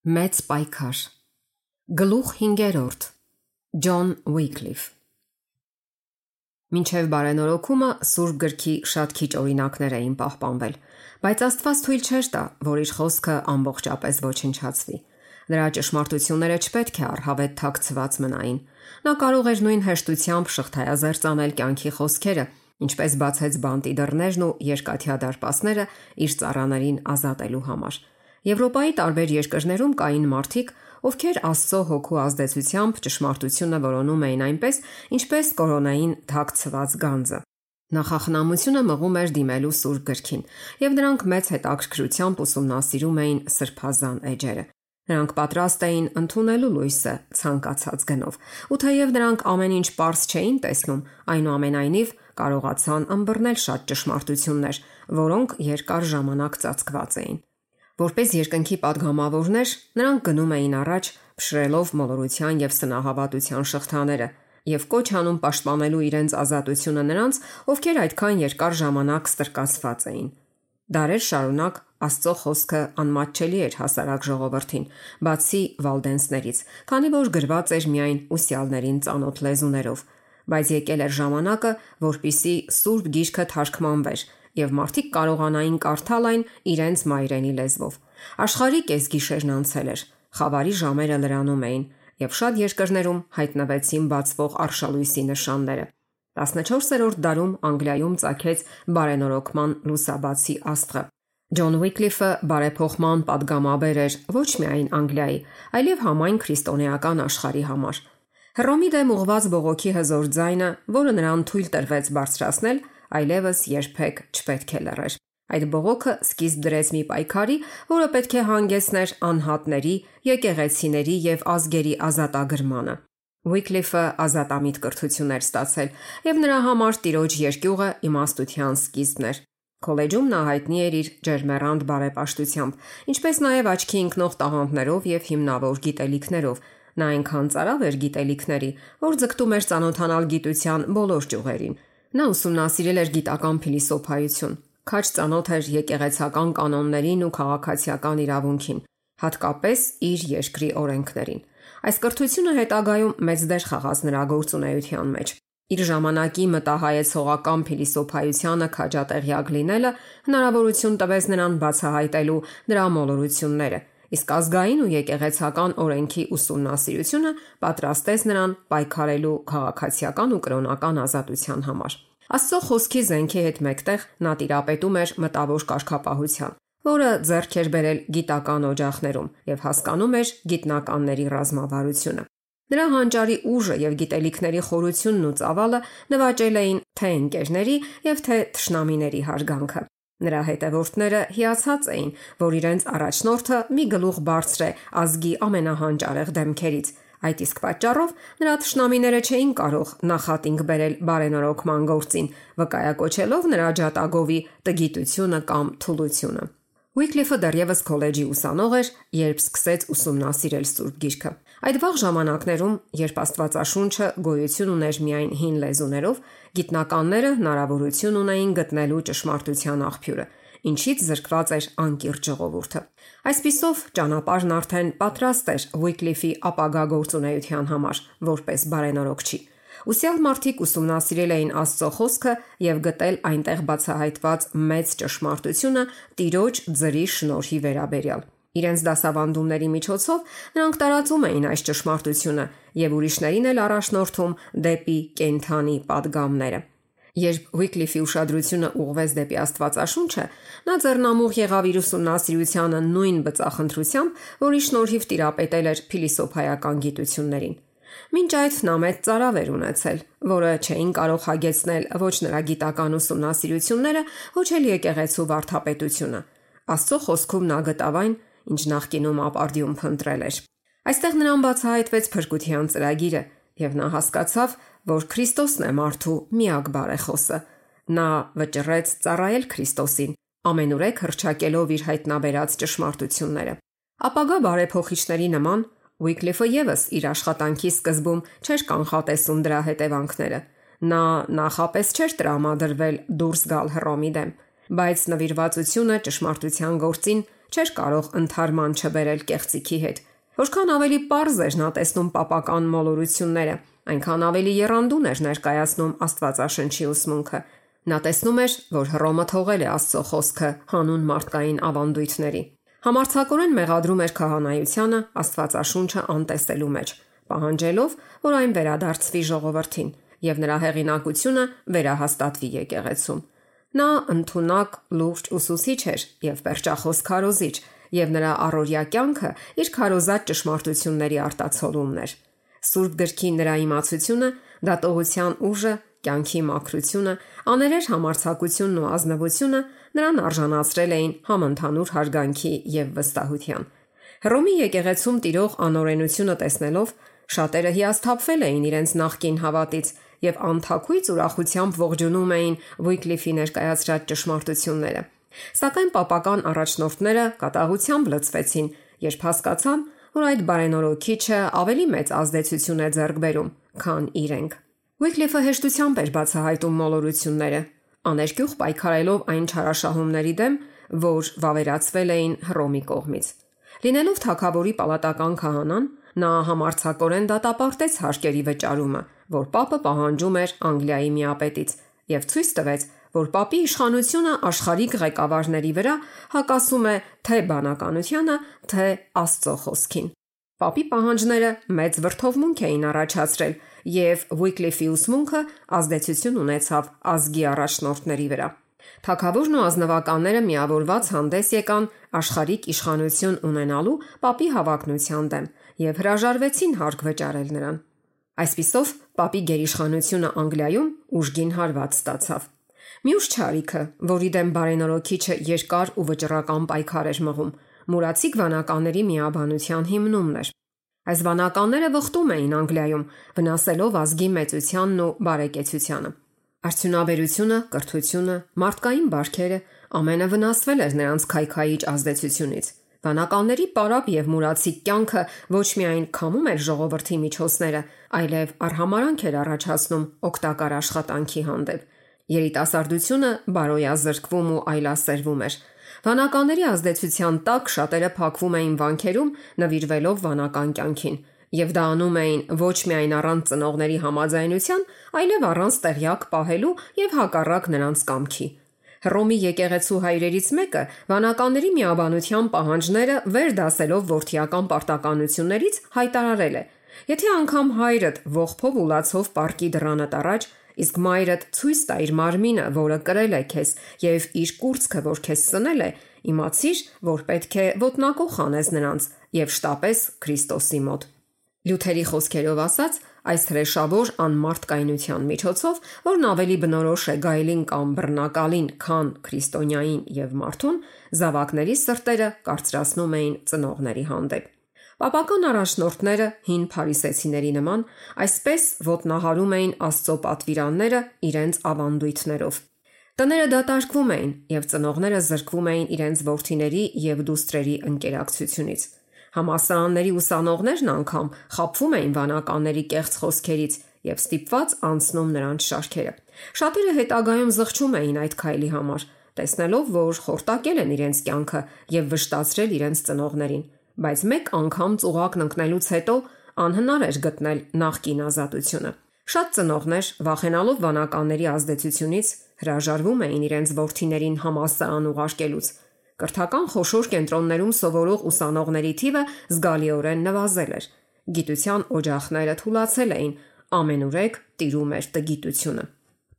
Մեծ պայքար. Գլուխ 5-րդ Ջոն Ուիկլիֆ Մինչև բարենորոգումը Սուրբ գրքի շատ քիչ օրինակներ էին պահպանվել, բայց Աստված թույլ չէր տա, որ իր խոսքը ամբողջապես ոչնչացվի։ Նրա ճշմարտությունները չպետք է առհավետ թաքցված մնային։ Նա կարող էր նույն հեշտությամբ շղթայազերծ անել կյանքի խոսքերը, ինչպես բացեց բանտի դռներն ու երկաթյա դարպասները իր ծառաներին ազատելու համար։ Եվրոպայի տարբեր երկրներում կային մարդիկ, ովքեր Աստծո հոգու ազդեցությամբ ճշմարտությունը որոնում էին այնպես, ինչպես կորոնային թաքցված գանձը։ Նախախնամությունը մղում էր դիմելու սուրբ գրքին, եւ նրանք մեծ հետաքրքրությամբ ուսումնասիրում էին սրբազան էջերը։ Նրանք պատրաստ էին ընդունելու լույսը ցանկացած գնով։ Ու թեև նրանք ամեն ինչ པարս չէին տեսնում, այնուամենայնիվ կարողացան ըմբռնել շատ ճշմարտություններ, որոնք երկար ժամանակ ծածկված էին։ Որպես երկնքի падգամավորներ, նրանք գնում էին առաջ, փշրելով մոլորության եւ սնահավատության շղթաները եւ կոչ անում պաշտպանելու իրենց ազատությունը նրանց, ովքեր այդքան երկար ժամանակ ստրկացված էին։ Դարեր շարունակ Աստծո խոսքը անմատչելի էր հասարակ ժողովրդին, բացի Վալդենսներից, քանի որ գրված էր միայն ուսյալներին ծանոթ լեզուներով, բայց եկել էր ժամանակը, որpիսի Սուրբ Գիրքը թարգմանվեր եւ մարդիկ կարողանային կարդալ այն իրենց մայրենի լեզվով։ Աշխարհի կեսգիշերն անցել էր, խավարի ժամերը լրանում էին եւ շատ երկրներում հայտնվեցին բացվող արշալույսի նշանները։ 14-րդ դարում Անգլիայում ծագեց բարենորոգման լուսաբացի աստղը։ Ջոն Ուիկլիֆը բարեփոխման падգամաբեր էր ոչ միայն Անգլիայի, այլև համայն քրիստոնեական աշխարհի համար։ Հռոմի դեմ ուղված բողոքի հզոր ձայնը, որը նրան թույլ տրվեց բարձրացնել, այլևս երբեք չպետք է լռեր։ Այդ բողոքը սկիզբ դրեց մի պայքարի, որը պետք է հանգեցներ անհատների, եկեղեցիների եւ ազգերի ազատագրմանը։ Ուիկլիֆը ազատամիտ կրթություն էր ստացել, եւ նրա համար տիրոջ երկյուղը իմաստության սկիզբն էր։ Քոլեջում նա հայտնի էր իր ջերմերանդ բարեպաշտությամբ, ինչպես նաև աչքի ընկնող տաղանդներով եւ հիմնավոր գիտելիքներով։ Նա այնքան ծարավ էր գիտելիքների, որ ձգտում էր ճանոթանալ գիտության բոլոր ճյուղերին։ Նա ուսումնասիրել էր գիտական փիլիսոփայություն, քաչ ծանոթ էր եկեղեցական կանոններին ու քաղաքացիական իրավունքին, հատկապես իր երկրի օրենքներին։ Այս կրթությունը հետագայում մեծ դեր խաղաց նրա գործունեության մեջ։ Իր ժամանակի մտահայեցողական փիլիսոփայությանը քաջատեղյակ լինելը հնարավորություն տվեց նրան բացահայտելու նրա մոլորությունները, իսկ ազգային ու եկեղեցական օրենքի ուսումնասիրությունը պատրաստեց նրան պայքարելու քաղաքացիական ու կրոնական ազատության համար։ Աստծո խոսքի զենքի հետ մեկտեղ նա տիրապետում էր մտավոր կարգապահության, որը ձեռք էր բերել գիտական օջախներում եւ հասկանում էր գիտնականների ռազմավարությունը։ Նրա հանճարի ուժը եւ գիտելիքների խորությունն ու ծավալը նվաճել էին թե ընկերների եւ թե թշնամիների հարգանքը։ Նրա հետևորդները հիացած էին, որ իրենց առաջնորդը մի գլուխ բարձր է ազգի ամենահանճարեղ դեմքերից, Այդ իսկ պատճառով նրա ճշնամիները չէին կարող նախատինք բերել բարենորոգման գործին, վկայակոչելով նրա ջատագովի տգիտությունը կամ թուլությունը։ Ուիկլիֆը դեռևս քոլեջի ուսանող էր, երբ սկսեց ուսումնասիրել Սուրբ Գիրքը։ Այդ վաղ ժամանակներում, երբ Աստվածաշունչը գոյություն ուներ միայն հին լեզուներով, գիտնականները հնարավորություն ունեին գտնելու ճշմարտության աղբյուրը, ինչից զրկված էր անկիրճ ժողովուրդը։ Այսպիսով ճանապարհն արդեն պատրաստ էր Ուիկլիֆի ապագա գործունեության համար, որպես բարենորոգչի։ Ուսյալ մարդիկ ուսումնասիրել էին Աստծո խոսքը եւ գտել այնտեղ բացահայտված մեծ ճշմարտությունը Տիրոջ ձրի շնորհի վերաբերյալ։ Իրենց դասավանդումների միջոցով նրանք տարածում էին այս ճշմարտությունը եւ ուրիշներին էլ առաջնորդում դեպի կենթանի падգամները։ Երբ Wycliffe-ի ուշադրությունը ուղղվեց դեպի Աստվածաշունչը, նա ձեռնամուխ եղավ իր ուսումնասիրությանը նույն բծախնդրությամբ, որի շնորհիվ տիրապետել էր փիլիսոփայական գիտություններին։ Մինչ այդ նա մեծ ծարավ էր ունեցել, որը չէին կարող հագեցնել ոչ նրա գիտական ուսումնասիրությունները, ոչ էլ եկեղեցու վարթապետությունը։ Աստծո խոսքում նա գտավ այն, ինչ նախկինում ապարդյուն փնտրել էր։ Այստեղ նրան բացահայտվեց փրկության ծրագիրը, եւ նա հասկացավ, որ Քրիստոսն է մարդու միակ բարեխոսը։ Նա վճռեց ծառայել Քրիստոսին, ամենուրեք հրճակելով իր հայտնաբերած ճշմարտությունները։ Ապագա բարեփոխիչների նման Ուիկլիֆը եւս իր աշխատանքի սկզբում չէր կանխատեսում դրա հետևանքները։ Նա նախապես չէր տրամադրվել դուրս գալ Հռոմի դեմ, բայց նվիրվածությունը ճշմարտության գործին չէր կարող ընթարման չբերել կեղծիքի հետ։ Որքան ավելի པարզ էր նա տեսնում papական մոլորությունները, այնքան ավելի երանդուն էր ներկայացնում Աստվածաշնչի ուսմունքը։ Նա տեսնում էր, որ Հռոմը թողել է Աստծո խոսքը հանուն մարդկային ավանդույթների։ Համարցակորեն մեղադրում էր քահանայությանը Աստվածաշունչը անտեսելու մեջ, պահանջելով, որ այն վերադարձվի ժողովրդին եւ նրա հեղինակությունը վերահաստատվի եկեղեցում։ Նա ընդունակ լուրջ ուսուցիչ էր եւ perճախոս քարոզիչ, եւ նրա առօրյա կյանքը իր քարոզած ճշմարտությունների արտացոլումն էր։ Սուրբ գրքի նրա իմացությունը, դատողության ուժը կյանքի մաքրությունը, աներեր համարցակությունն ու ազնվությունը նրան արժանացրել էին համընդհանուր հարգանքի եւ վստահության։ Հռոմի եկեղեցում տիրող անօրենությունը տեսնելով շատերը հիասթափվել էին իրենց նախկին հավատից եւ անթակույց ուրախությամբ ողջունում էին Վույկլիֆի ներկայացրած ճշմարտությունները։ Սակայն papական առաջնորդները կատաղությամբ լծվեցին, երբ հասկացան, որ այդ բարենորոքիչը ավելի մեծ ազդեցություն է ձեռք բերում, քան իրենք։ Ուիկլիֆը հեշտությամբ էր բացահայտում մոլորությունները, աներկյուղ պայքարելով այն չարաշահումների դեմ, որ վավերացվել էին Հռոմի կողմից։ Լինելով թակավորի պալատական քահանան, նա համարցակորեն դատապարտեց հարկերի վճարումը, որ Պապը պահանջում էր Անգլիայի միապետից, եւ ցույց տվեց, որ Պապի իշխանությունը աշխարհիկ ղեկավարների վրա հակասում է թե բանականությանը, թե Աստծո խոսքին։ Պապի պահանջները մեծ վրթովմունք էին առաջացրել եւ Wycliffe-ի ուսմունքը ազդեցություն ունեցավ ազգի առաջնորդների վրա։ Թագավորն ու ազնվականները միավորված հանդես եկան աշխարհիկ իշխանություն ունենալու Պապի հավակնության դեմ եւ հրաժարվեցին հարկ վճարել նրան։ Այսպիսով Պապի գերիշխանությունը Անգլիայում ուժգին հարված ստացավ։ Մյուս ճարիքը, որի դեմ բարենորոքիչը երկար ու վճռական պայքար էր մղում, մուրացիկ վանականների միաբանության հիմնումն էր։ Այս վանականները վխտում էին Անգլիայում, վնասելով ազգի մեծությանն ու բարեկեցությանը։ Արդյունաբերությունը, կրթությունը, մարդկային բարքերը ամենը վնասվել էր նրանց քայքայիչ ազդեցությունից։ Վանականների պարապ եւ մուրացիկ կյանքը ոչ միայն քամում էր ժողովրդի միջոցները, այլև արհամարանք էր առաջացնում օգտակար աշխատանքի հանդեպ։ Երիտասարդությունը բարոյազրկվում ու այլասերվում էր։ Վանականների ազդեցության տակ շատերը փակվում էին վանքերում, նվիրվելով վանական կյանքին, եւ դա անում էին ոչ միայն առանց ծնողների համաձայնության, այլև առանց տեղյակ պահելու եւ հակառակ նրանց կամքի։ Հռոմի եկեղեցու հայրերից մեկը վանականների միաբանության պահանջները վեր դասելով ворթիական պարտականություններից հայտարարել է. Եթե անգամ հայրդ ողփով ու լացով պարկի դրանդ առաջ իսկ մայրդ ցույց տա իր մարմինը, որը կրել է քեզ, եւ իր կուրծքը, որ քեզ սնել է, իմացիր, որ պետք է ոտնակոխ անես նրանց եւ շտապես Քրիստոսի մոտ։ Լյութերի խոսքերով ասած, Այս հրեշավոր անմարտ կայնության միջոցով, որն ավելի բնորոշ է գայլին կամ բռնակալին, քան քրիստոնյային եւ մարդուն, զավակների սրտերը կարծրացնում էին ծնողների հանդեպ։ Պապական առաջնորդները հին փարիսեցիների նման այսպես ոտնահարում էին Աստծո պատվիրանները իրենց ավանդույթներով։ Տները դատարկվում էին եւ ծնողները զրկվում էին իրենց ворթիների եւ դուստրերի ընկերակցությունից։ Համասարանների ուսանողներն անգամ խափվում էին վանականների կեղծ խոսքերից եւ ստիպված անցնում նրանց շարքերը։ Շատերը հետագայում զղջում էին այդ քայլի համար, տեսնելով, որ խորտակել են իրենց կյանքը եւ վշտացրել իրենց ծնողներին։ Բայց մեկ անգամ ծուղակն ընկնելուց հետո անհնար էր գտնել նախկին ազատությունը։ Շատ ծնողներ վախենալով վանականների ազդեցությունից հրաժարվում էին իրենց ворթիներին համասարան ուղարկելուց Կրթական խոշոր կենտրոններում սովորող ուսանողների թիվը զգալիորեն նվազել էր։ Գիտության օջախները թուլացել էին, ամենուրեք տիրում էր տգիտությունը։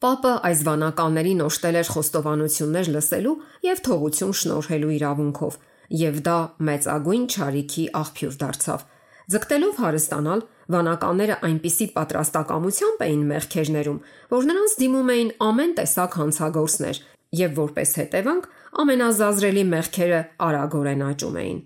Պապը այս վանականներին օշտել էր խոստովանություններ լսելու եւ թողություն շնորհելու իրավունքով, եւ դա մեծագույն ճարիքի աղբյուր դարձավ։ Ձգտելով հարստանալ, վանականները այնպիսի պատրաստակամությամբ էին մեղքերներում, որ նրանց դիմում էին ամեն տեսակ հանցագործներ եւ որպես հետևանք ամենազազրելի մեղքերը արագորեն աճում էին։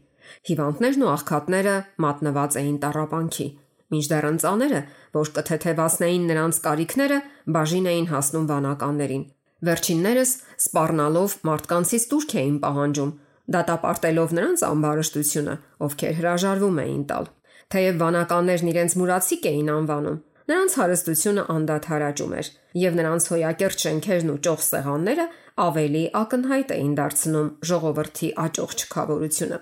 Հիվանդներն ու աղքատները մատնված էին տարապանքի, մինչդեռ ընծաները, որ կթեթևացնեին նրանց կարիքները, բաժին էին հասնում վանականներին։ Վերջիններս սպառնալով մարդկանցից դուրք էին պահանջում, դատապարտելով նրանց ամբարշտությունը, ովքեր հրաժարվում էին տալ։ Թեև վանականներն իրենց մուրացիկ էին անվանում, Նրանց հարստությունը անդադար աճում էր, եւ նրանց հոյակերտ շենքերն ու ճոխ սեղանները ավելի ակնհայտ էին դարձնում ժողովրդի աճող չքավորությունը։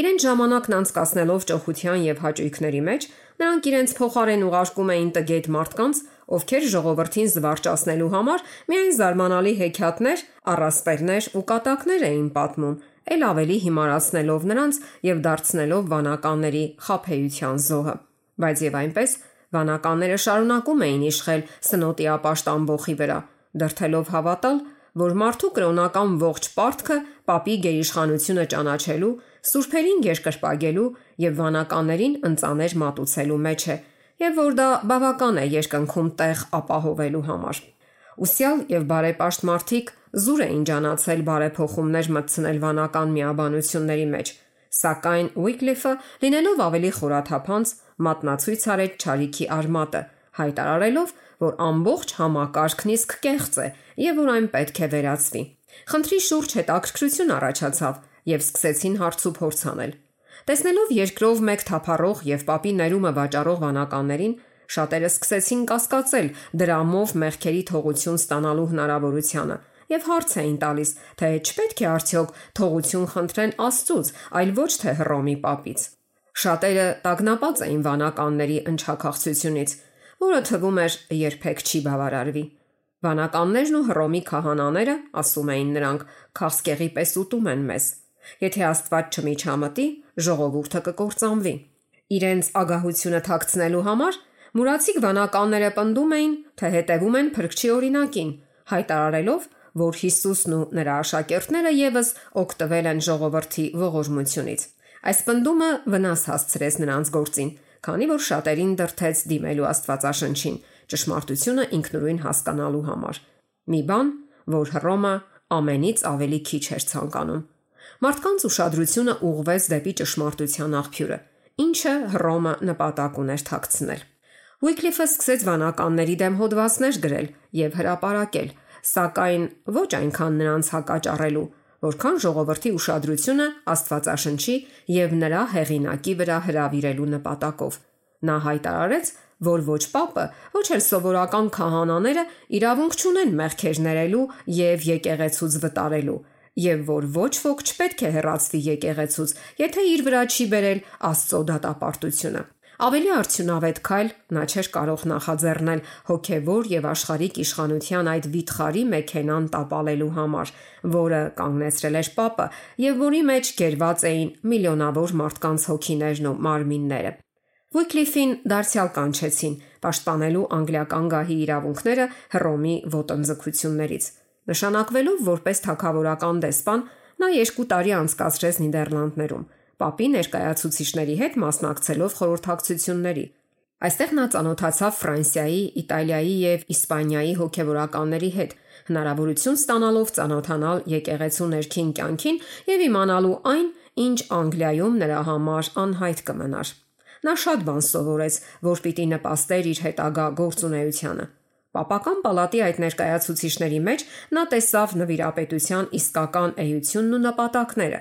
Իրենց ժամանակն անցկасնելով ճոխության եւ հաճույքների մեջ, նրանք իրենց փոխարեն ուղարկում էին տգետ մարդկանց, ովքեր ժողովրդին զվարճացնելու համար միայն զարմանալի հեքիաթներ, առասպելներ ու կատակներ էին պատմում, ել ավելի հիմարացնելով նրանց եւ դարձնելով վանականների խափեության զոհը։ Բայց եւ այնպես Վանականները շարունակում էին իշխել սնոտի ապաշտ ամբողի վրա, դրթելով հավատալ, որ մարդու կրոնական ողջ պարտքը papի գերիշխանությունը ճանաչելու, սուրբերին երկրպագելու եւ վանականներին ընծաներ մատուցելու մեջ է, եւ որ դա բավական է երկնքում տեղ ապահովելու համար։ Ուսյալ եւ բարեպաշտ մարդիկ զուր էին ջանացել բարեփոխումներ մտցնել վանական միաբանությունների մեջ, սակայն Ուիկլիֆը, լինելով ավելի խորաթափանց, մատնացույց արեց ճարիքի արմատը, հայտարարելով, որ ամբողջ համակարգն իսկ կեղծ է եւ որ այն պետք է վերացվի։ Խնդրի շուրջ հետաքրքրություն առաջացավ եւ սկսեցին հարց ու փորձ անել։ Տեսնելով երկրով մեկ թափառող եւ papի ներումը վաճառող վանականներին, շատերը սկսեցին կասկածել դրամով մեղքերի թողություն ստանալու հնարավորությանը եւ հարց էին տալիս, թե չպետք է արդյոք թողություն խնդրեն Աստծուց, այլ ոչ թե Հռոմի papից։ Շատերը տագնապած էին վանականների ընչակաղցությունից, որը թվում էր երբեք չի բավարարվի։ Վանականներն ու Հռոմի քահանաները, ասում էին նրանք, քաղցկեղի պես ուտում են մեզ։ Եթե Աստված չմիջամտի, ժողովուրդը կկործանվի։ Իրենց ագահությունը թաքցնելու համար մուրացիկ վանականները պնդում էին, թե հետևում են փրկչի օրինակին, հայտարարելով, որ Հիսուսն ու նրա աշակերտները եւս օգտվել են ժողովրդի ողորմությունից։ Այս պնդումը վնաս հասցրեց նրանց գործին, քանի որ շատերին դրթեց դիմելու Աստվածաշնչին ճշմարտությունը ինքնուրույն հասկանալու համար։ Մի բան, որ Հռոմը ամենից ավելի քիչ էր ցանկանում։ Մարդկանց ուշադրությունը ուղղվեց դեպի ճշմարտության աղբյուրը, ինչը Հռոմը նպատակ ուներ թաքցնել։ Ուիկլիֆը սկսեց վանականների դեմ հոդվածներ գրել եւ հրապարակել, սակայն ոչ այնքան նրանց հակաճառելու, որքան ժողովրդի ուշադրությունը Աստվածաշնչի եւ նրա հեղինակի վրա հravirելու նպատակով։ Նա հայտարարեց, որ ոչ papa, ոչ էլ սովորական քահանաները իրավունք չունեն մեղքեր ներելու եւ եկեղեցուց վտարելու, եւ որ ոչ ոք չպետք է հեռացվի եկեղեցուց, եթե իր վրա չի բերել Աստծո դատապարտությունը։ Ավելի արդյունավետ քայլ նա չէր կարող նախաձեռնել հոգևոր եւ աշխարհիկ իշխանության այդ վիթխարի մեքենան տապալելու համար, որը կանգնեցրել էր Պապը եւ որի մեջ գերված էին միլիոնավոր մարդկանց հոգիներն ու մարմինները։ Վիկլիֆին դարձյալ կանչեցին, պաշտպանելու անգլիական գահի իրավունքները Հռոմի ոտնձգություններից։ Նշանակվելով որպես թակավորական դեսպան, նա երկու տարի անցկացրեց Նիդերլանդներում Պապի ներկայացուցիչների հետ մասնակցելով խորհրդակցությունների։ Այստեղ նա ծանոթացավ Ֆրանսիայի, Իտալիայի եւ Իսպանիայի հոգեվորականների հետ, հնարավորություն ստանալով ծանոթանալ եկեղեցու ներքին կյանքին եւ իմանալու այն, ինչ Անգլիայում նրա համար անհայտ կմնար։ Նա շատ բան սովորեց, որ պիտի նպաստեր իր հետագա գործունեությանը։ Պապական պալատի այդ ներկայացուցիչների մեջ նա տեսավ նվիրապետության իսկական էությունն ու նպատակները,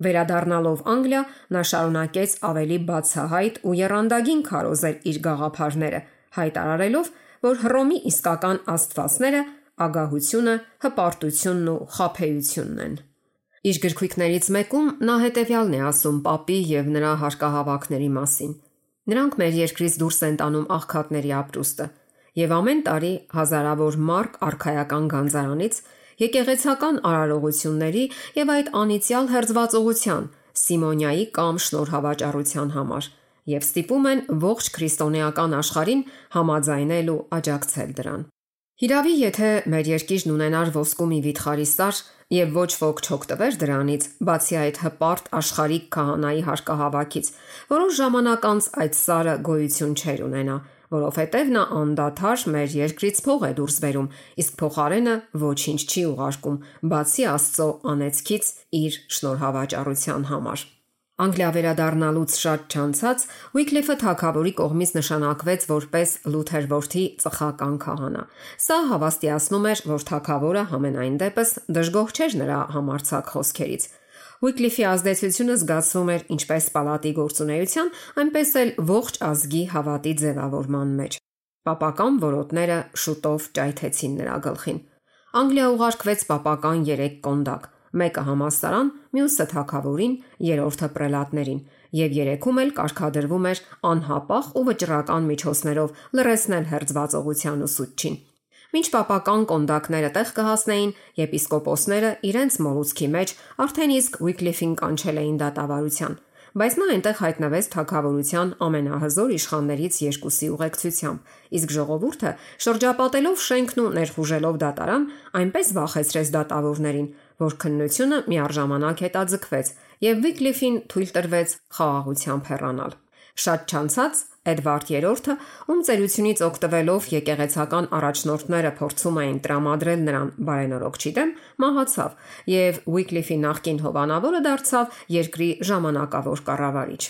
Վերադառնալով Անգլիա, նա շարունակեց ավելի բացահայտ ու երանդագին քարոզել իր գաղափարները, հայտարարելով, որ Հռոմի իսկական աստվածները ագահությունը, հպարտությունն ու խափեությունն են։ Իր գրքույկներից մեկում նա հետևյալն է ասում Պապի եւ նրա հարկահավաքների մասին։ Նրանք մեր երկրից դուրս են տանում աղքատների ապրուստը եւ ամեն տարի հազարավոր մարկ արխայական գանձարանից եկեղեցական արարողությունների եւ այդ անիցիալ հերձվածողության Սիմոնիայի կամ շնորհավաճառության համար եւ ստիպում են ողջ քրիստոնեական աշխարհին համաձայնել ու աջակցել դրան։ Հիրավի, եթե մեր երկիրն ունենար ոսկու մի վիթխարի սար եւ ոչ ոք չօգտվեր դրանից, բացի այդ հպարտ աշխարհիկ քահանայի հարկահավաքից, որոշ ժամանակ անց այդ սարը գոյություն չէր ունենա, որովհետև նա անդադար մեր երկրից փող է դուրս բերում, իսկ փոխարենը ոչինչ չի ուղարկում, բացի Աստծո անեծքից իր շնորհավաճառության համար։ Անգլիա վերադառնալուց շատ չանցած Ուիկլիֆը թակավորի կողմից նշանակվեց որպես Լութեր որդի ծխական քահանա։ Սա հավաստիացնում էր, որ թակավորը համենայն դեպս դժգոհ չէր նրա համարցակ խոսքերից։ Ուիկլիֆի ազդեցությունը զգացվում էր ինչպես պալատի գործունեության, այնպես էլ ողջ ազգի հավատի ձևավորման մեջ։ Պապական որոտները շուտով ճայթեցին նրա գլխին։ Անգլիա ուղարկվեց պապական 3 կոնդակ, մեկը համաստարան, մյուսը թակավորին, երրորդը պրելատներին, եւ երեքում էլ կարգադրվում էր անհապաղ ու վճռական միջոցներով լրացնել հերձվածողության ուսուցչին։ Մինչ պապական կոնդակները տեղ կհասնեին, եպիսկոպոսները իրենց մոլուցքի մեջ արդեն իսկ Ուիկլիֆին կանչել էին դատավարության բայց նա այնտեղ հայտնվեց թակավորության ամենահզոր իշխաններից երկուսի ուղեկցությամբ, իսկ ժողովուրդը շրջապատելով շենքն ու ներխուժելով դատարան, այնպես վախեցրեց դատավորներին, որ քննությունը միառժամանակ հետաձգվեց եւ Վիկլիֆին թույլ տրվեց խաղաղությամբ հեռանալ։ Շատ չանցած Էդվարդ III-ը, ում ծերությունից օգտվելով եկեղեցական առաջնորդները փորձում էին տրամադրել նրան բարենորոգչի դեմ, մահացավ եւ Ուիկլիֆի նախկին հովանավորը դարձավ երկրի ժամանակավոր կառավարիչ։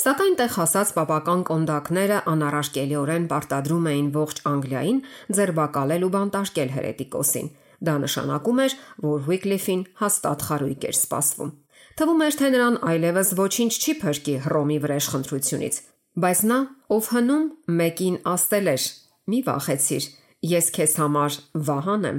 Սակայն տեղ հասած պապական կոնդակները անառարկելիորեն պարտադրում էին ողջ Անգլիային ձերբակալել ու բանտարկել հերետիկոսին։ Դա նշանակում էր, որ Ուիկլիֆին հաստատ խարույկ էր սպասվում։ Թվում էր, թե նրան այլևս ոչինչ չի փրկի Հռոմի վրեժխնդրությունից, բայց նա, ով հնում մեկին ասել էր. «Մի վախեցիր, ես քեզ համար վահան եմ»,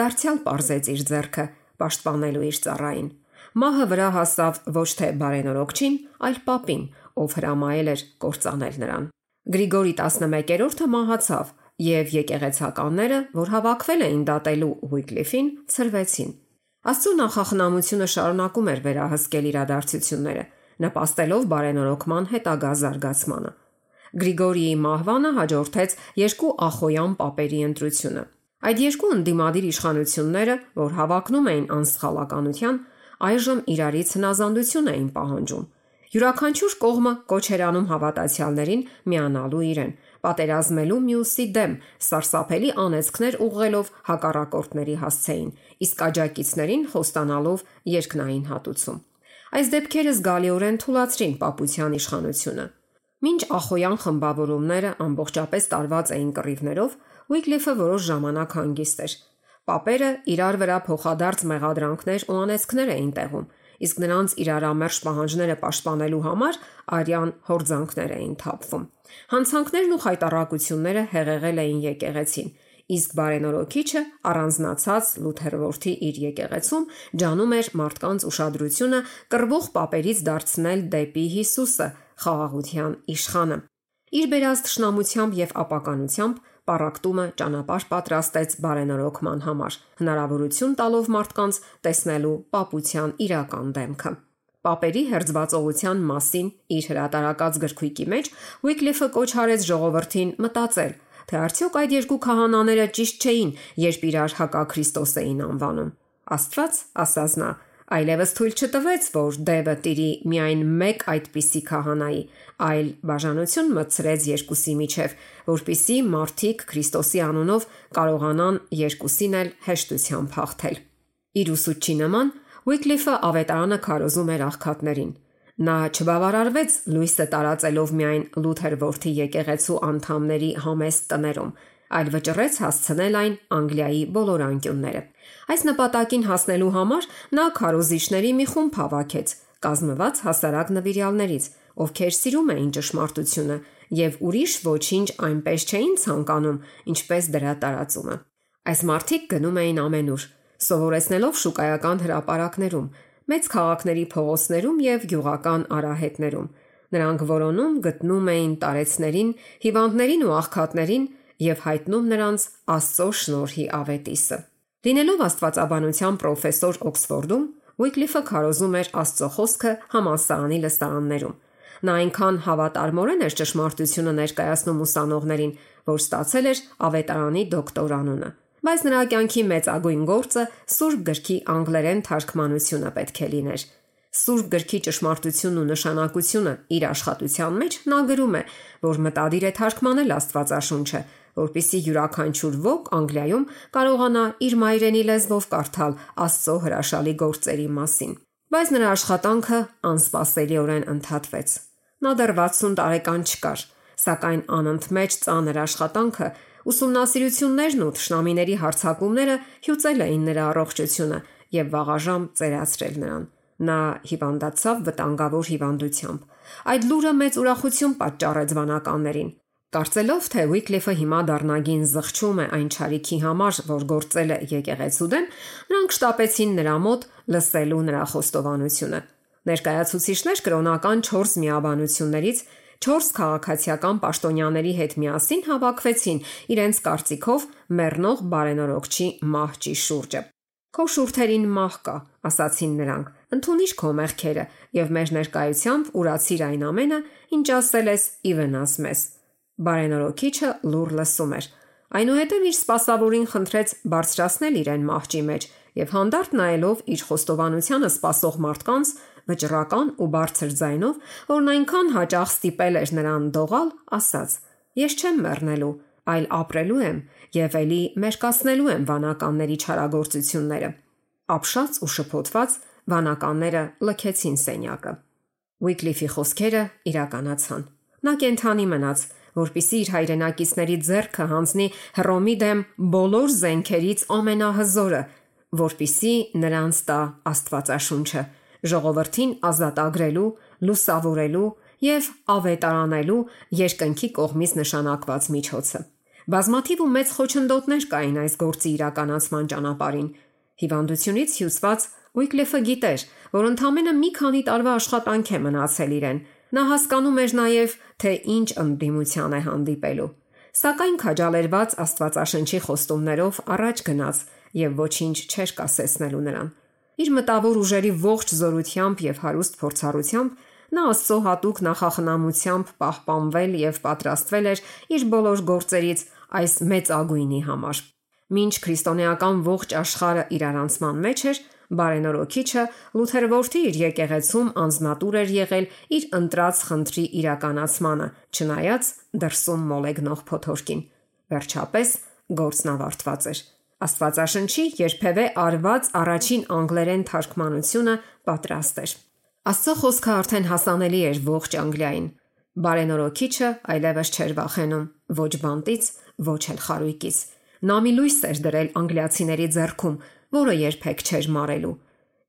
դարձյալ parzեց իր ձեռքը, պաշտպանելու իր ծառային։ Մահը վրա հասավ ոչ թե բարենորոգչին, այլ papին, ով հրամայել էր կործանել նրան։ Գրիգորի 11-րդը մահացավ, եւ եկեղեցականները, որ հավաքվել էին դատելու Ուիկլիֆին, ցրվեցին։ Աստծո նախախնամությունը շարունակում էր վերահսկել իրադարձությունները, նպաստելով բարենորոգման հետագա զարգացմանը։ Գրիգորիի մահվանը հաջորդեց երկու ախոյան պապերի ընտրությունը։ Այդ երկու ընդդիմադիր իշխանությունները, որ հավակնում էին անսխալականության, այժմ իրարից հնազանդություն էին պահանջում։ Յուրաքանչյուր կողմը կոչ էր անում հավատացյալներին միանալու իրեն, պատերազմելու մյուսի դեմ, սարսափելի անեծքներ ուղղելով հակառակորդների հասցեին, իսկ աջակիցներին խոստանալով երկնային հատուցում։ Այս դեպքերը զգալիորեն թուլացրին papության իշխանությունը։ Մինչ ախոյան խմբավորումները ամբողջապես տարված էին կռիվներով, Ուիկլիֆը որոշ ժամանակ հանգիստ էր։ Պապերը իրար վրա փոխադարձ մեղադրանքներ ու անեծքներ էին տեղում, իսկ նրանց իրարամերժ պահանջները պաշտպանելու համար արյան հորձանքներ էին թափվում։ Հանցանքներն ու խայտարակությունները հեղեղել էին եկեղեցին, իսկ բարենորոքիչը առանձնացած Լութերվորթի իր եկեղեցում ջանում էր մարդկանց ուշադրությունը կռվող papերից դարձնել դեպի Հիսուսը, խաղաղության իշխանը։ Իր բերած ճշնամությամբ եւ ապականությամբ Պարակտումը ճանապարհ պատրաստեց բարենորոգման համար, հնարավորություն տալով մարդկանց տեսնելու papության իրական դեմքը։ Պապերի հերձվածողության մասին իր հրատարակած գրքույկի մեջ Ուիկլիֆը կոչ արեց ժողովրդին մտածել, թե արդյոք այդ երկու քահանաները ճիշտ չէին, երբ իրար հակաքրիստոս էին անվանում։ Աստված, ասաց նա, այլևս թույլ չտվեց, որ Դևը տիրի միայն մեկ այդպիսի քահանայի, այլ բաժանություն մտցրեց երկուսի միջև, որpիսի մարդիկ Քրիստոսի անունով կարողանան երկուսին էլ հեշտությամբ հաղթել։ Իր ուսուցչի նման Ուիկլիֆը ավետարանը քարոզում էր աղքատներին։ Նա չբավարարվեց լույսը տարածելով միայն Լութեր որդի եկեղեցու անդամների համեստ տներում, այլ վճռեց հասցնել այն Անգլիայի բոլոր անկյունները։ Այս նպատակին հասնելու համար նա քարոզիչների մի խումբ հավաքեց, կազմված հասարակ նվիրյալներից, ովքեր սիրում էին ճշմարտությունը եւ ուրիշ ոչինչ այնպես չէին ցանկանում, ինչպես դրա տարածումը։ Այս մարդիկ գնում էին ամենուր, սովորեցնելով շուկայական հրապարակներում, մեծ քաղաքների փողոցներում եւ գյուղական արահետներում։ Նրանք որոնում գտնում էին տարեցներին, հիվանդներին ու աղքատներին եւ հայտնում նրանց Աստծո շնորհի ավետիսը։ Լինելով աստվածաբանության պրոֆեսոր Օքսֆորդում, Ուիկլիֆը քարոզում էր Աստծո խոսքը համալսարանի լսարաններում։ Նա այնքան հավատարմորեն էր ճշմարտությունը ներկայացնում ուսանողներին, որ ստացել էր ավետարանի դոկտոր անունը բայց նրա կյանքի մեծագույն գործը Սուրբ գրքի անգլերեն թարգմանությունը պետք է լիներ։ Սուրբ գրքի ճշմարտությունն ու նշանակությունը իր աշխատության մեջ նա գրում է, որ մտադիր է թարգմանել Աստվածաշունչը, որpիսի յուրաքանչյուր ոք Անգլիայում կարողանա իր մայրենի լեզվով կարդալ Աստծո հրաշալի գործերի մասին։ Բայց նրա աշխատանքը անսպասելիորեն ընդհատվեց։ Նա դեռ 60 տարեկան չկար, սակայն անընդմեջ ծանր աշխատանքը Ուսումնասիրություններն ու ճշնամիների հարցակումները հյուծել էին նրա առողջությունը եւ վաղաժամ ծերացրել նրան։ Նա հիվանդացավ վտանգավոր հիվանդությամբ։ Այդ լուրը մեծ ուրախություն պատճառեց վանականներին։ Կարծելով թե Ուիկլիֆը հիմա դառնագին զղջում է այն ճարիքի համար, որ գործել է եկեղեցու դեմ, նրանք շտապեցին նրա մոտ լսելու նրա խոստովանությունը։ Ներկայացուցիչներ կրոնական 4 միաբանություններից 4 քաղաքացիական պաշտոնյաների հետ միասին հավաքվեցին իրենց կարծիքով մեռնող բարենորոգչի մահճի շուրջը։ Քո շուրթերին մահ կա, ասացին նրանք։ Ընթունիշ քո մեղքերը եւ մեր ներկայությամբ ուրացիր այն ամենը, ինչ ասել ես ի վնաս մեզ։ Բարենորոգիչը լուր լսում էր։ Այնուհետև իր սպասավորին խնդրեց բարձրացնել իրեն մահճի մեջ եւ հանդարտ նայելով իր խոստովանությանը սпасող մարդկանց վճռական ու բարձր ձայնով, որն այնքան հաճախ ստիպել էր նրան դողալ, ասաց. Ես չեմ մեռնելու, այլ ապրելու եմ եւ ելի մերկացնելու եմ վանականների չարագործությունները։ Ապշած ու շփոթված վանականները լքեցին սենյակը։ Ուիկլիֆի խոսքերը իրականացան։ Նա կենթանի մնաց, որpիսի իր հայրենակիցների ձեռքը հանձնի Հռոմի դեմ բոլոր զենքերից ամենահզորը, որpիսի նրանց տա Աստվածաշունչը, ժողովրդին ազատագրելու, լուսավորելու եւ ավետարանելու երկնքի կողմից նշանակված միջոցը։ Բազմաթիվ ու մեծ խոչընդոտներ կային այս գործի իրականացման ճանապարհին։ Հիվանդությունից հյուծված Ուիկլեֆը գիտեր, որ ընդամենը մի քանի տարվա աշխատանք է մնացել իրեն։ Նա հասկանում էր նաև, թե ինչ ընդդիմության է հանդիպելու։ Սակայն քաջալերված Աստվածաշնչի խոստումներով առաջ գնաց եւ ոչինչ չէր կասեցնելու նրան։ Իր մտավոր ուժերի ողջ զորությամբ եւ հարուստ փորձառությամբ նա Աստծո հատուկ նախախնամությամբ պահպանվել եւ պատրաստվել էր իր բոլոր գործերից այս մեծ ագույնի համար։ Մինչ քրիստոնեական ողջ աշխարհը իրարանցման մեջ էր, Բարենորոքիչը Լութեր որդի իր եկեղեցում անznատուր էր եղել իր ընտրած խնդրի իրականացմանը, չնայած դրսում մոլեգնող փոթորկին։ Վերջապես գործն ավարտված էր։ Աստվածաշնչի երբևէ արված առաջին անգլերեն թարգմանությունը պատրաստ էր։ Աստծո խոսքը արդեն հասանելի էր ողջ Անգլիային։ Բարենորոքիչը այլևս չէր վախենում ոչ բանտից, ոչ էլ խարույկից։ Նա մի լույս էր դրել անգլիացիների ձեռքում, որը երբեք չէր մարելու։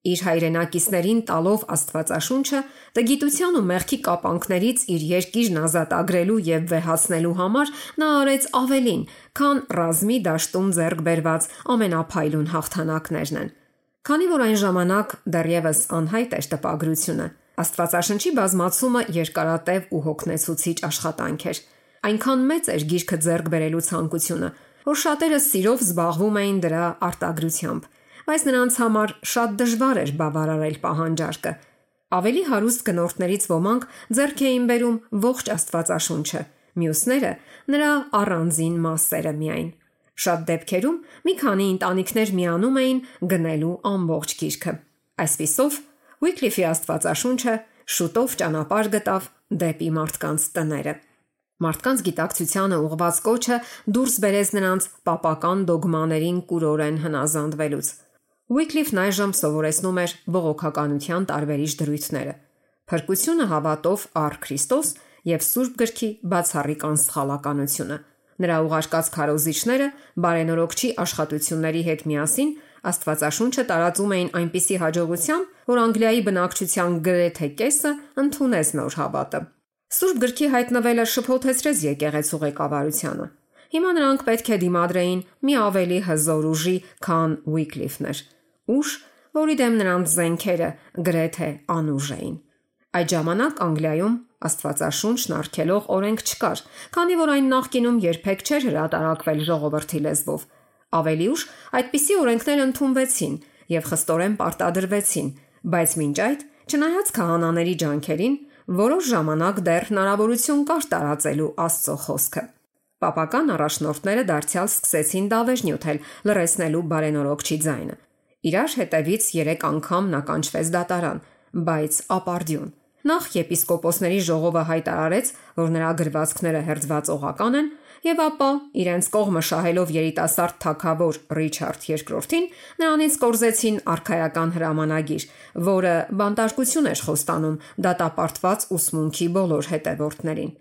Իր հայրենակիցներին տալով Աստվածաշունչը, տգիտության ու մեղքի կապանքներից իր երկիրն ազատ ագրելու եւ վեհացնելու համար նա արեց ավելին, քան ռազմի դաշտում ձեռք բերված ամենափայլուն հաղթանակներն են։ Քանի որ այն ժամանակ դեռևս անհայտ էր տպագրությունը, Աստվածաշնչի բազմացումը երկարատև ու հոգնեցուցիչ աշխատանք էր։ Այնքան մեծ էր գիրքը ձեռք բերելու ցանկությունը, որ շատերը սիրով զբաղվում էին դրա արտագրությամբ, բայց նրանց համար շատ դժվար էր բավարարել պահանջարկը։ Ավելի հարուստ գնորդներից ոմանք ձեռք էին բերում ողջ Աստվածաշունչը, մյուսները նրա առանձին մասերը միայն։ Շատ դեպքերում մի քանի ընտանիքներ միանում էին գնելու ամբողջ գիրքը։ Այսպիսով Ուիկլիֆի Աստվածաշունչը շուտով ճանապարհ գտավ դեպի մարդկանց տները։ Մարդկանց գիտակցությանը ուղված կոչը դուրս բերեց նրանց papական դոգմաներին կուրորեն հնազանդվելուց։ Wycliffe-ն այժմ սովորեցնում էր բողոքականության տարբերիչ դրույթները։ Փրկությունը հավատով առ Քրիստոս եւ Սուրբ գրքի բացառիկ անսխալականությունը։ Նրա ուղարկած քարոզիչները բարենորոգչի աշխատությունների հետ միասին Աստվածաշունչը տարածում էին այնպիսի հաջողությամբ, որ Անգլիայի բնակչության գրեթե կեսը ընդունեց նոր հավատը։ Սուրբ գրքի հայտնվելը շփոթեցրեց եկեղեցու ղեկավարությանը։ Հիմա նրանք պետք է դիմադրեին մի ավելի հզոր ուժի, քան Wycliffe-ներ։ Ուժ, որի դեմ նրանց զենքերը գրեթե անուժ էին։ Այդ ժամանակ Անգլիայում Աստվածաշունչն արգելող օրենք չկար, քանի որ այն նախկինում երբեք չէր հրատարակվել ժողովրդի լեզվով։ Ավելի ուշ այդպիսի օրենքներ ընդունվեցին եւ խստորեն պարտադրվեցին, բայց մինչ այդ, չնայած քահանաների ջանքերին, որոշ ժամանակ դեռ հնարավորություն կար տարածելու Աստծո խոսքը։ Պապական առաջնորդները դարձյալ սկսեցին դավեժ նյութել լրացնելու բարենորոգչի ձայնը։ Իրար հետևից 3 անգամ նա կանչվեց դատարան, բայց ապարդյուն։ Նախ եպիսկոպոսների ժողովը հայտարարեց, որ նրա գրվածքները հերձված օղական են, եւ ապա իրենց կողմը շահելով երիտասարդ թակավոր Ռիչարդ II-ին նրանից կորզեցին արխայական հրամանագիր, որը բանտարկություն էր խոստանում դատապարտված ուսմունքի բոլոր հետևորդներին։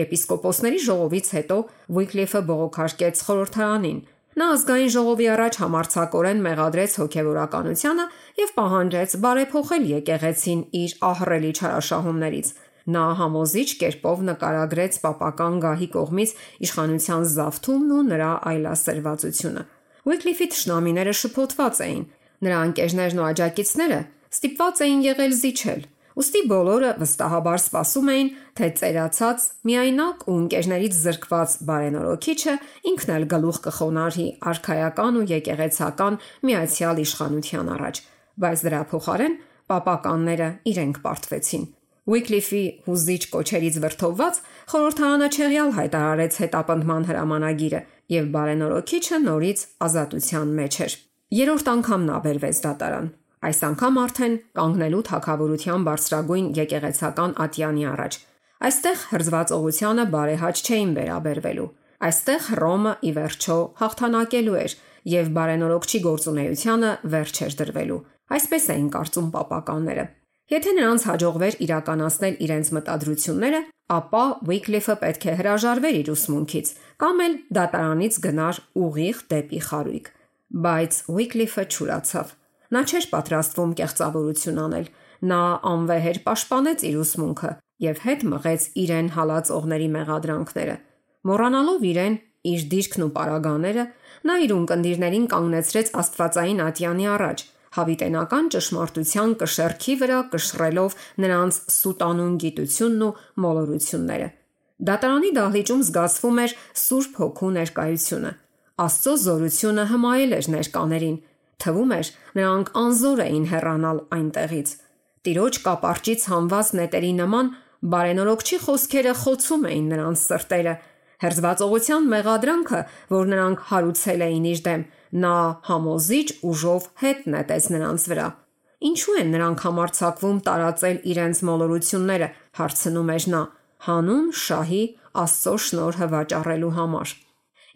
Եպիսկոպոսների ժողովից հետո Վիկլիֆը բողոքարկեց խորհրդարանին։ Նա ազգային ժողովի առաջ համարցակորեն մեղադրեց հոգևորականությանը եւ պահանջեց բարեփոխել եկեղեցին իր ահռելի չարաշահումներից։ Նա համոզիչ կերպով նկարագրեց papական գահի կողմից իշխանության զավթումն ու նրա այլասերվածությունը։ Ուիկլիֆի ճշնամիները շփոթված էին։ Նրա անկերներն ու աջակիցները ստիպված էին եղել զիջել։ Ոստի բոլորը վստահաբար սպասում էին, թե ծերացած, միայնակ ու ընկերներից զրկված բարենորոքիչը ինքն էլ գլուխ կխոնարհի արխայական ու եկեղեցական միացյալ իշխանության առաջ, բայց դրա փոխարեն պապականները իրենք պարտվեցին։ Ուիկլիֆի հուզիչ կոչերից վրթովված խորհրդարանը չեղյալ հայտարարեց հետապնդման հրամանագիրը եւ բարենորոքիչը նորից ազատության մեջ էր։ Երորդ անգամն աբերվեց դատարան։ Այս անգամ արդեն կանգնելու թակավորության բարձրագույն եկեղեցական ատյանի առաջ։ Այստեղ հրզվածողությանը բարեհաճ չէին վերաբերվելու։ Այստեղ Ռոմը ի վերջո հաղթանակելու էր եւ բարենորոքչի գործունեությանը վերջ էր դրվելու։ Այսպես էին կարծում պապականները։ Եթե նրանց հաջողվեր իրականացնել իրենց մտադրությունները, ապա Wycliffe պետք է հրաժարվեր իր ուսմունքից կամ էլ դատարանից գնար ուղիղ դեպի խարույկ։ Բայց Wycliffe չուրացավ։ Նա չէր պատրաստվում կեղծավորություն անել։ Նա անվեհեր պաշտպանեց իր ուսմունքը եւ հետ մղեց իրեն հալածողների մեղադրանքները։ Մոռանալով իրեն, իր դիրքն ու պարագաները, նա իր ունկնդիրներին կանգնեցրեց Աստվածային ատյանի առաջ հավիտենական ճշմարտության կշերքի վրա կշռելով նրանց սուտանուն գիտությունն ու մոլորությունները։ Դատարանի դահլիճում զգացվում էր Սուրբ Հոգու ներկայությունը։ Աստծո զորությունը հմայել էր ներկաներին։ Թվում էր, նրանք անզոր էին հեռանալ այնտեղից։ Տիրոջ կապարճից համված նետերի նման բարենորոքչի խոսքերը խոցում էին նրանց սրտերը։ Հերզվածողության մեղադրանքը, որ նրանք հարուցել էին իր դեմ, Նա համոզիչ ուժով հետ նետեց նրանց վրա։ Ինչու են նրանք համարցակվում տարածել իրենց մոլորությունները, հարցնում էր նա, հանուն շահի Աստծո շնորհը վաճառելու համար։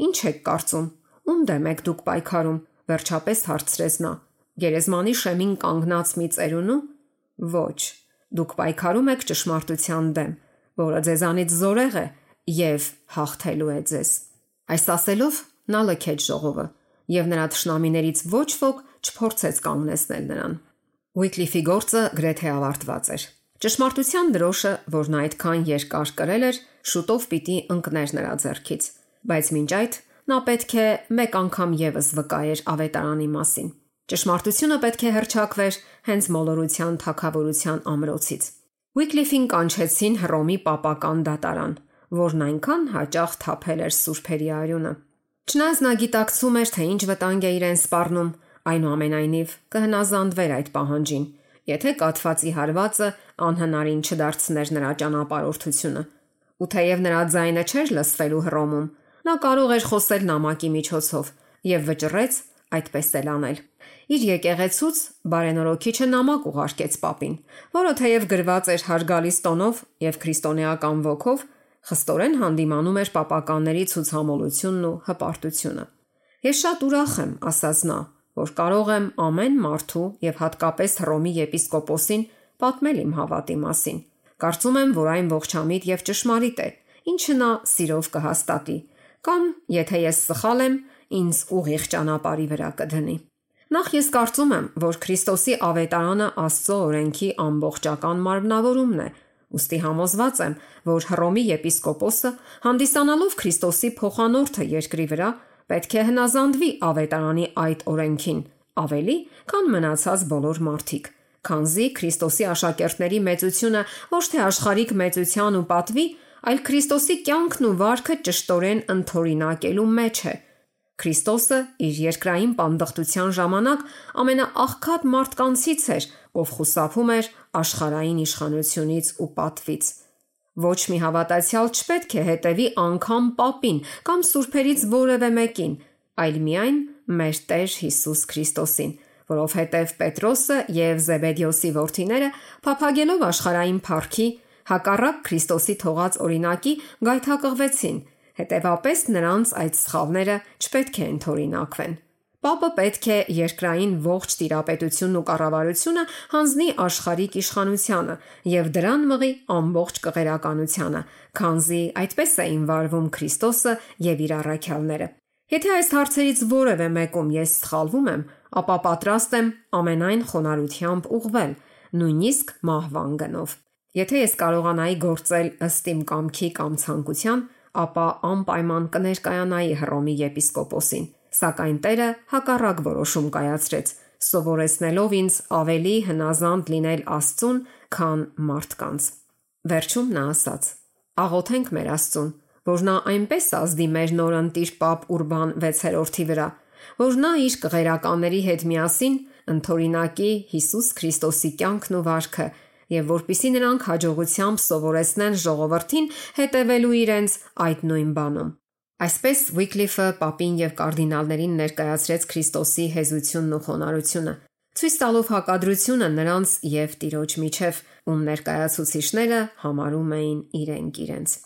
Ինչ եք կարծում, ում դեմ եք դուք պայքարում, վերջապես հարցրեց նա։ Գերեզմանի շեմին կանգնած մի ծերունու։ Ոչ, դուք պայքարում եք ճշմարտության դեմ, որը ձեզանից զորեղ է եւ հաղթելու է ձեզ։ Այս ասելով նա լքեց ժողովը եւ նրա ճշնամիներից ոչ ոք չփորձեց կանգնեցնել նրան։ Ուիկլիֆի գործը գրեթե ավարտված էր։ Ճշմարտության դրոշը, որն այդքան երկար կրել էր, շուտով պիտի ընկներ նրա ձեռքից, բայց մինչ այդ նա պետք է մեկ անգամ եւս վկայեր ավետարանի մասին։ Ճշմարտությունը պետք է հրճակվեր հենց մոլորության թակավորության ամրոցից։ Ուիկլիֆին կանչեցին Հռոմի պապական դատարան, որն այնքան հաճախ թափել էր սուրբերի արյունը։ Չնայած նա գիտակցում էր, թե ինչ վտանգ է իրեն սպառնում, այնուամենայնիվ կհնազանդվեր այդ պահանջին, եթե կատվածի հարվածը անհնարին չդարձներ նրա ճանապարհորդությունը։ Ու թեև նրա ձայնը չէր լսվելու Հռոմում, նա կարող էր խոսել նամակի միջոցով եւ վճռեց այդպես էլ անել։ Իր եկեղեցուց բարենորոքիչը նամակ ուղարկեց papին, որը թեև գրված էր հարգալից տոնով եւ քրիստոնեական ոգով, խստորեն հանդիմանում էր պապականների ցուցամոլությունն ու հպարտությունը։ Ես շատ ուրախ եմ, ասաց նա, որ կարող եմ ամեն մարդու եւ հատկապես Հռոմի եպիսկոպոսին պատմել իմ հավատի մասին։ Կարծում եմ, որ այն ողջամիտ եւ ճշմարիտ է, ինչը նա սիրով կհաստատի, կամ եթե ես սխալ եմ, ինձ ուղիղ ճանապարհի վրա կդնի։ Նախ ես կարծում եմ, որ Քրիստոսի ավետարանը Աստծո օրենքի ամբողջական մարմնավորումն է, Ոստի համոզված եմ, որ Հռոմի եպիսկոպոսը, հանդիսանալով Քրիստոսի փոխանորդը երկրի վրա, պետք է հնազանդվի ավետարանի այդ օրենքին, ավելի, քան մնացած բոլոր մարդիկ։ Քանզի Քրիստոսի աշակերտների մեծությունը ոչ թե աշխարհիկ մեծության ու պատվի, այլ Քրիստոսի կյանքն ու վարքը ճշտորեն ընթորինակելու մեջ է։ Քրիստոսը իր երկրային պանդխտության ժամանակ ամենաաղքատ մարդկանցից էր, ով խուսափում էր աշխարհային իշխանությունից ու պատվից։ Ոչ մի հավատացյալ չպետք է հետևի անգամ papին կամ սուրբերից որևէ մեկին, այլ միայն մեր Տեր Հիսուս Քրիստոսին, որովհետև Պետրոսը եւ Զեբեդիոսի որդիները փափագելով աշխարհային փառքի հակառակ Քրիստոսի թողած օրինակի գայթակղվեցին Հետևապես նրանց այդ սխալները չպետք է ընթորինակվեն։ Պապը պետք է երկրային ողջ տիրապետությունն ու կառավարությունը հանձնի աշխարհիկ իշխանությանը եւ դրան մղի ամբողջ կղերականությանը, քանզի այդպես էին վարվում Քրիստոսը եւ իր առաքյալները։ Եթե այս հարցերից որևէ մեկում ես սխալվում եմ, ապա պատրաստ եմ ամենայն խոնարհությամբ ուղղվել, նույնիսկ մահվան գնով։ Եթե ես կարողանայի գործել ըստ իմ կամքի կամ ցանկության, ապա անպայման կներկայանայի Հռոմի եպիսկոպոսին, սակայն Տերը հակառակ որոշում կայացրեց, սովորեցնելով ինձ ավելի հնազանդ լինել Աստծուն, քան մարդկանց։ Վերջում նա ասաց. Աղոթենք մեր Աստծուն, որ նա այնպես ազդի մեր նորընտիր Պապ Ուրբան 6-րդի վրա, որ նա իր կղերականների հետ միասին ընթորինակի Հիսուս Քրիստոսի կյանքն ու վարքը եւ որpիսի նրանք հաջողությամբ սովորեցնեն ժողովրդին հետևելու իրենց այդ նույն բանում։ Այսպես Վիկլիֆը papin եւ կարդինալներին ներկայացրեց Քրիստոսի հեզությունն ու խոնարհությունը, ցույց տալով հակադրությունը նրանց եւ Տիրոջ միջև, ում ներկայացուցիչները համարում էին իրենք իրենց։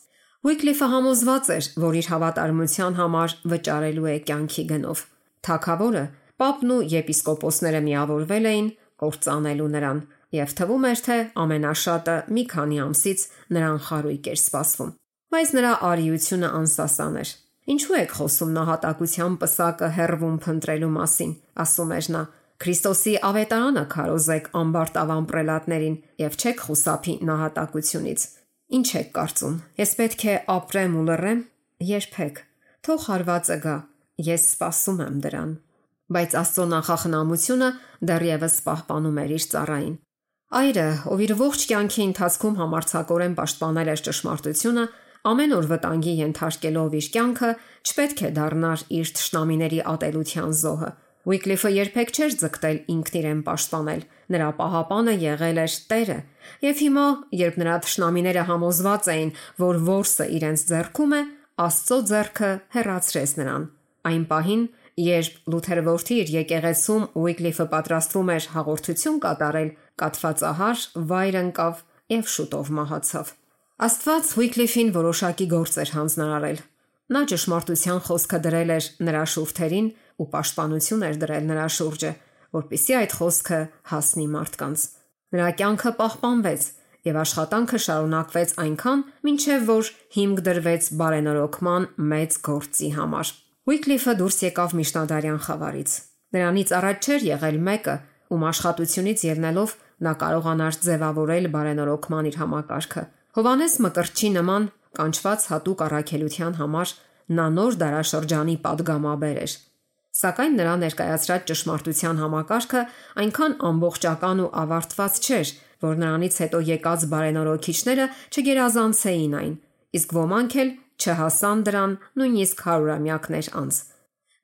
Վիկլիֆը համոզված էր, որ իր հավատարմության համար վճարելու է կյանքի գնով։ Թագավորը, Պապն ու եպիսկոպոսները միավորվել էին կործանելու նրան, եւ թվում էր, թե ամենաշատը մի քանի ամսից նրան խարույկ էր սպասվում։ Բայց նրա արիությունը անսասան էր։ Ինչու եք խոսում նահատակության պսակը հերվում փնտրելու մասին, ասում էր նա։ Քրիստոսի ավետարանը քարոզեք ամբարտավան պրելատներին եւ չեք խուսափի նահատակությունից։ Ինչ եք կարծում։ Ես պետք է ապրեմ ու լռեմ։ Երբեք։ Թող հարվածը գա։ Ես սպասում եմ դրան։ Բայց Աստծո նախախնամությունը դեռևս պահպանում էր իր ծառային։ Այրը, ով իր ողջ կյանքի ընթացքում համարցակորեն պաշտպանել էր ճշմարտությունը, ամեն օր վտանգի ենթարկելով իր կյանքը, չպետք է դառնար իր ճշնամիների ատելության զոհը։ Ուիկլիֆը երբեք չէր ձգտել ինքն իրեն պաշտպանել։ Նրա պահապանը եղել էր Տերը, եւ հիմա, երբ նրա ճշնամիները համոզված էին, որ ворսը իրենց ձեռքում է, Աստծո ձեռքը հեռացրեց նրան։ Այն պահին, երբ Լութեր որդի իր եկեղեցում Ուիկլիֆը պատրաստվում էր հաղորդություն կատարել, կատվածահար վայր ընկավ եւ շուտով մահացավ։ Աստված Ուիկլիֆին որոշակի գործ էր հանձնարարել։ Նա ճշմարտության խոսքը դրել էր նրա շուրթերին ու պաշտպանություն էր դրել նրա շուրջը, որpիսի այդ խոսքը հասնի մարդկանց։ Նրա կյանքը պահպանվեց եւ աշխատանքը շարունակվեց այնքան, մինչեւ որ հիմք դրվեց բարենորոգման մեծ գործի համար։ Ուիկլիֆը դուրս եկավ Միշնադարյան խավարից։ Նրանից առաջ չէր եղել մեկը, ում աշխատությունից ելնելով նա կարողանար ձևավորել բարենորոգման իր համակարգը։ Հովանես Մկրտչի նման կանչված հատուկ առաքելության համար նա նոր դարաշրջանի падգամաբեր էր։ Սակայն նրա ներկայացրած ճշմարտության համակարգը այնքան ամբողջական ու ավարտված չէր, որ նրանից հետո եկած բարենորոգիչները չգերազանցեին այն, իսկ ոմանք էլ չհասան դրան նույնիսկ 100-ամյակներ անց։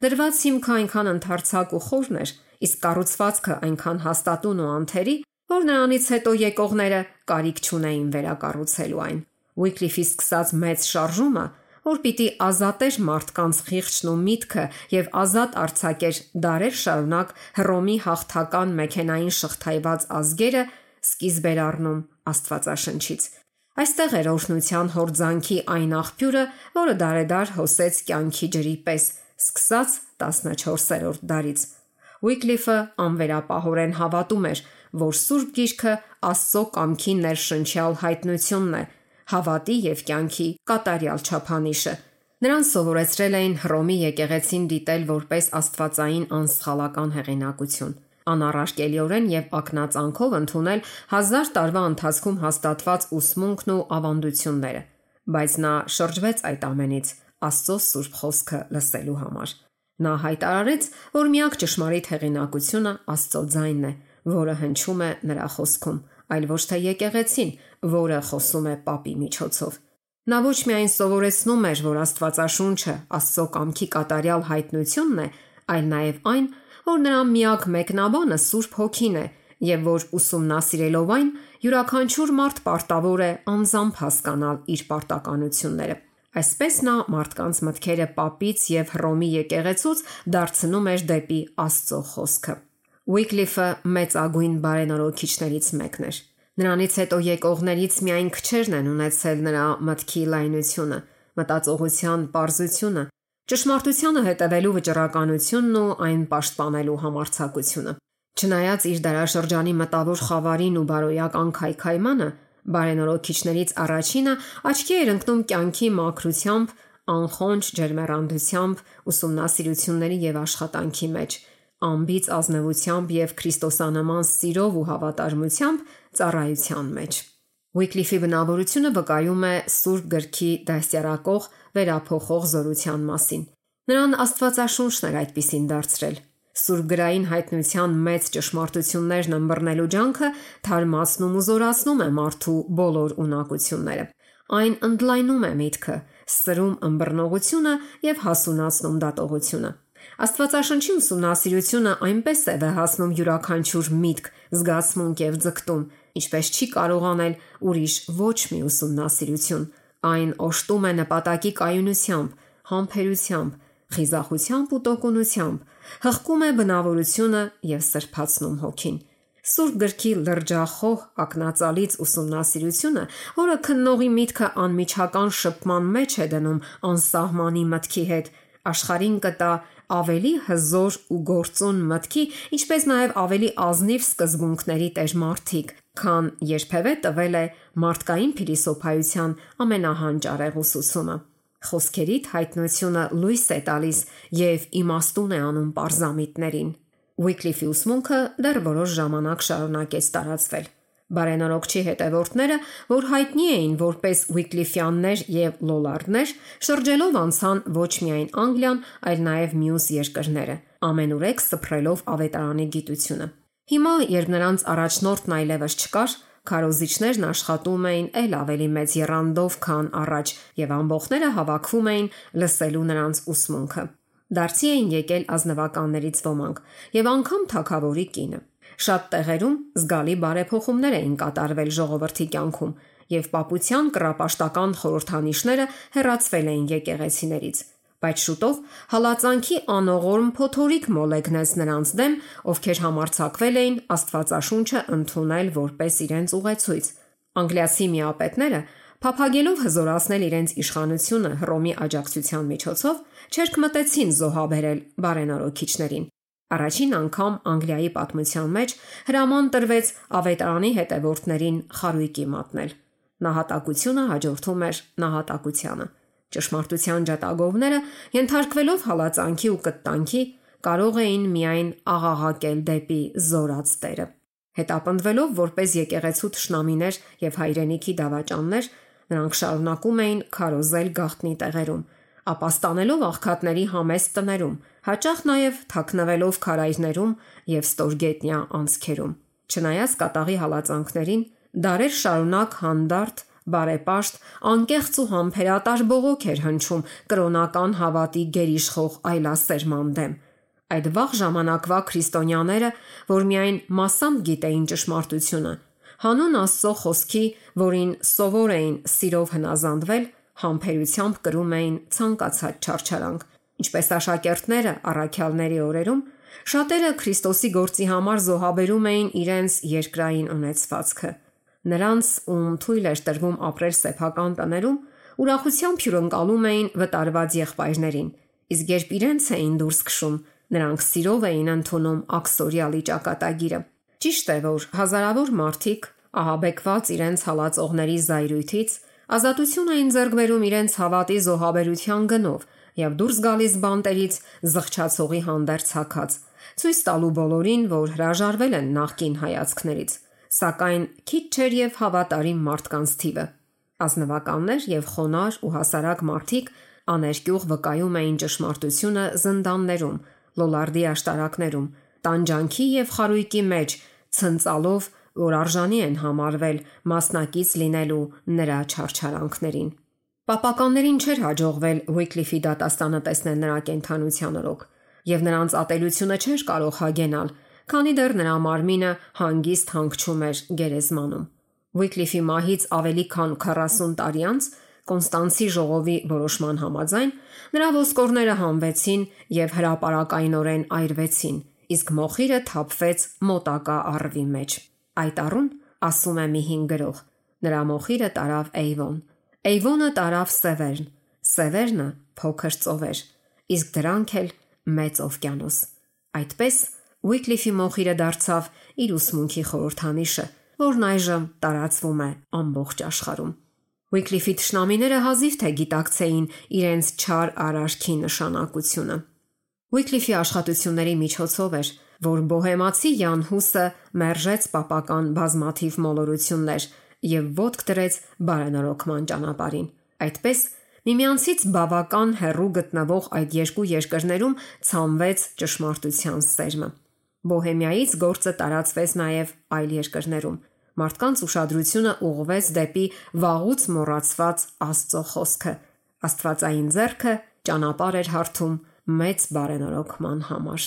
Դրված հիմքը այնքան ընդարձակ ու խորն էր, իսկ կառուցվածքը այնքան հաստատուն ու անթերի, որ նրանից հետո եկողները կարիք չունեին վերակառուցելու այն։ Ուիկլիֆի սկսած մեծ շարժումը, որ պիտի ազատեր մարդկանց խիղճն ու միտքը եւ ազատ արձակեր դարեր շարունակ Հռոմի հաղթական մեքենային շղթայված ազգերը, սկիզբ էր առնում Աստվածաշնչից։ Այստեղ էր օրհնության հորձանքի այն աղբյուրը, որը դարեդար հոսեց կյանքի ջրի պես, սկսած 14-րդ դարից։ Ուիկլիֆը անվերապահորեն հավատում էր, որ Սուրբ Գիրքը Աստծո կամքի ներշնչյալ հայտնությունն է, հավատի եւ կյանքի կատարյալ չափանիշը։ Նրան սովորեցրել էին Հռոմի եկեղեցին դիտել որպես աստվածային անսխալական հեղինակություն անառարկելիորեն եւ ակնածանքով ընդունել հազար տարվա ընթացքում հաստատված ուսմունքն ու ավանդությունները, բայց նա շրջվեց այդ ամենից Աստծո սուրբ խոսքը լսելու համար։ Նա հայտարարեց, որ միակ ճշմարիտ հեղինակությունը Աստծո ձայնն է, որը հնչում է նրա խոսքում, այլ ոչ թե եկեղեցին, որը խոսում է Պապի միջոցով։ Նա ոչ միայն սովորեցնում էր, որ Աստվածաշունչը Աստծո կամքի կատարյալ հայտնությունն է, այլ նաև այն, որ նրա միակ մեկնաբանը Սուրբ Հոգին է, եւ որ ուսումնասիրելով այն, յուրաքանչյուր մարդ պարտավոր է անձամբ հասկանալ իր պարտականությունները։ Այսպես նա մարդկանց մտքերը papից եւ Հռոմի եկեղեցուց դարձնում էր դեպի Աստծո խոսքը։ Ուիկլիֆը մեծագույն բարենորոքիչներից մեկն էր։ Նրանից հետո եկողներից միայն քչերն են ունեցել նրա մտքի լայնությունը, մտածողության པարզությունը, ճշմարտությանը հետևելու վճռականությունն ու այն պաշտպանելու համարձակությունը։ Չնայած իր դարաշրջանի մտավոր խավարին ու բարոյական քայքայմանը, բարենորոքիչներից առաջինը աչքի էր ընկնում կյանքի մակրությամբ, անխոնջ ջերմեռանդությամբ, ուսումնասիրությունների եւ աշխատանքի մեջ, անբիծ ազնվությամբ եւ քրիստոսանման սիրով ու հավատարմությամբ ծառայության մեջ։ Wycliffe-ի բնավորությունը վկայում է Սուրբ գրքի դասյարակող վերափոխող զորության մասին։ Նրան Աստվածաշունչն էր այդպեսին դարձրել։ Սուրբ գրային հայտնության մեծ ճշմարտություններն ըմբռնելու ջանքը թարմացնում ու զորացնում է մարդու բոլոր ունակությունները։ Այն ընդլայնում է միտքը, սրում ըմբռնողությունը եւ հասունացնում դատողությունը։ Աստվածաշնչի ուսումնասիրությունը այնպես է վեհացնում յուրաքանչյուր միտք, զգացմունք եւ ձգտում, ինչպես չի կարող անել ուրիշ ոչ մի ուսումնասիրություն։ Այն օշտում է նպատակի կայունությամբ, համբերությամբ, խիզախությամբ ու տոկունությամբ, հղկում է բնավորությունը եւ սրբացնում հոգին։ Սուրբ գրքի լրջախոհ ակնածալից ուսումնասիրությունը, որը քննողի միտքը անմիջական շփման մեջ է դնում անսահմանի մտքի հետ, աշխարհին կտա ավելի հզոր ու գործուն մտքի, ինչպես նաև ավելի ազնիվ սկզբունքների տեր մարդիկ, քան երբևէ տվել է մարդկային փիլիսոփայության ամենահանճարեղ ուսուցումը։ Խոսքերիդ հայտնությունը լույս է տալիս եւ իմաստուն է անում parzamitներին։ Wycliffe-ի ուսմունքը դեռ որոշ ժամանակ շարունակեց տարածվել։ Բարենորոգչի հետևորդները, որ հայտնի էին որպես Wycliffe-յաններ եւ Լոլարդներ, շրջելով անցան ոչ միայն Անգլիան, այլ նաեւ մյուս երկրները, ամենուրեք սփռելով ավետարանի գիտությունը։ Հիմա, երբ նրանց առաջնորդն այլևս չկար, քարոզիչներն աշխատում էին ել ավելի մեծ երանդով, քան առաջ, եւ ամբողջները հավաքվում էին լսելու նրանց ուսմունքը։ Դարձի էին եկել ազնվականներից ոմանք եւ անգամ թակավորի կինը։ Շատ տեղերում զգալի բարեփոխումներ էին կատարվել ժողովրդի կյանքում եւ պապության կրապաշտական խորհրդանիշները հեռացվել էին եկեղեցիներից բայց շուտով հալածանքի անողորմ փոթորիկ մոլեգնեց նրանց դեմ, ովքեր համարցակվել էին Աստվածաշունչը ընդունել որպես իրենց ուղեցույց։ Անգլիացի միապետները, փափագելով հզորացնել իրենց իշխանությունը Հռոմի աջակցության միջոցով, չերկմտեցին զոհաբերել բարենորոքիչներին։ Առաջին անգամ Անգլիայի պատմության մեջ հրաման տրվեց ավետարանի հետևորդներին խարույկի մատնել։ Նահատակությունը հաջորդում էր նահատակությանը։ Ճշմարտության ջատագովները, ենթարկվելով հալածանքի ու կտանքի, կարող էին միայն աղաղակել դեպի զորած Տերը։ Հետապնդվելով որպես եկեղեցու ճշնամիներ եւ հայրենիքի դավաճաններ, նրանք շարունակում էին քարոզել գաղտնի տեղերում, ապաստանելով աղքատների համեստ տներում, հաճախ նաև թաքնվելով քարայրներում եւ ստորգետնյա անցքերում։ Չնայած կատաղի հալածանքներին, դարեր շարունակ հանդարտ, բարեպաշտ, անկեղծ ու համբերատար բողոք էր հնչում կրոնական հավատի գերիշխող այլասերման դեմ։ Այդ վաղ ժամանակվա քրիստոնյաները, որ միայն massամբ գիտեին ճշմարտությունը, հանուն Աստծո խոսքի, որին սովոր էին սիրով հնազանդվել, համբերությամբ կրում էին ցանկացած չարչարանք։ Ինչպես աշակերտները առաքյալների օրերում, շատերը Քրիստոսի գործի համար զոհաբերում էին իրենց երկրային ունեցվածքը։ Նրանց, ում թույլ էր տրվում ապրել սեփական տներում, ուրախությամբ հյուրընկալում էին վտարված եղբայրներին, իսկ երբ իրենց էին դուրս քշում, նրանք սիրով էին ընդունում աքսորիալի ճակատագիրը։ Ճիշտ է, որ հազարավոր մարդիկ ահաբեկված իրենց հալածողների զայրույթից ազատություն էին ձեռք բերում իրենց հավատի զոհաբերության գնով եւ դուրս գալիս բանտերից զղջացողի հանդերձ հակած, ցույց տալու բոլորին, որ հրաժարվել են նախկին հայացքներից, սակայն քիչ չէր եւ հավատարիմ մարդկանց թիվը։ Ազնվականներ եւ խոնար ու հասարակ մարդիկ աներկյուղ վկայում էին ճշմարտությունը զնդաններում, լոլարդի աշտարակներում, տանջանքի եւ խարույկի մեջ, ցնցալով, որ արժանի են համարվել մասնակից լինելու նրա չարչարանքներին։ Պապականներին չէր հաջողվել Wycliffe-ի դատաստանը տեսնել նրա կենթանության օրոք, եւ նրանց ատելությունը չէր կարող հագենալ, քանի դեռ նրա մարմինը հանգիստ հանգչում էր գերեզմանում։ Wycliffe-ի մահից ավելի քան 40 տարի անց Կոնստանցի ժողովի որոշման համաձայն նրա ոսկորները հանվեցին եւ հրաապարակայնորեն այրվեցին, իսկ մոխիրը թափվեց մոտակա առվի մեջ։ Այդ առուն, ասում է մի հին գրող, նրա մոխիրը տարավ Էյվոն, Էյվոնը տարավ Սևերն, Սևերնը փոքր ծովեր, իսկ դրանք էլ մեծ օվկիանոս։ Այդպես Wycliffe-ի մոխիրը դարձավ իր ուսմունքի խորհրդանիշը, որն այժմ տարածվում է ամբողջ աշխարհում։ Wycliffe-ի ճշնամիները հազիվ թե գիտակցեին իրենց չար արարքի նշանակությունը։ Wycliffe-ի աշխատությունների միջոցով էր, որ բոհեմացի Յան Հուսը մերժեց papական բազմաթիվ մոլորություններ եւ ոտք դրեց բարենորոգման ճանապարհին։ Այդպես Միմյանցից բավական հեռու գտնվող այդ երկու երկրներում ցանվեց ճշմարտության սերմը։ Բոհեմիայից գործը տարածվեց նաև այլ երկրներում։ Մարդկանց ուշադրությունը ուղղվեց դեպի վաղուց մոռացված Աստծո խոսքը։ Աստվածային ձեռքը ճանապարհ էր հարթում մեծ բարենորոգման համար։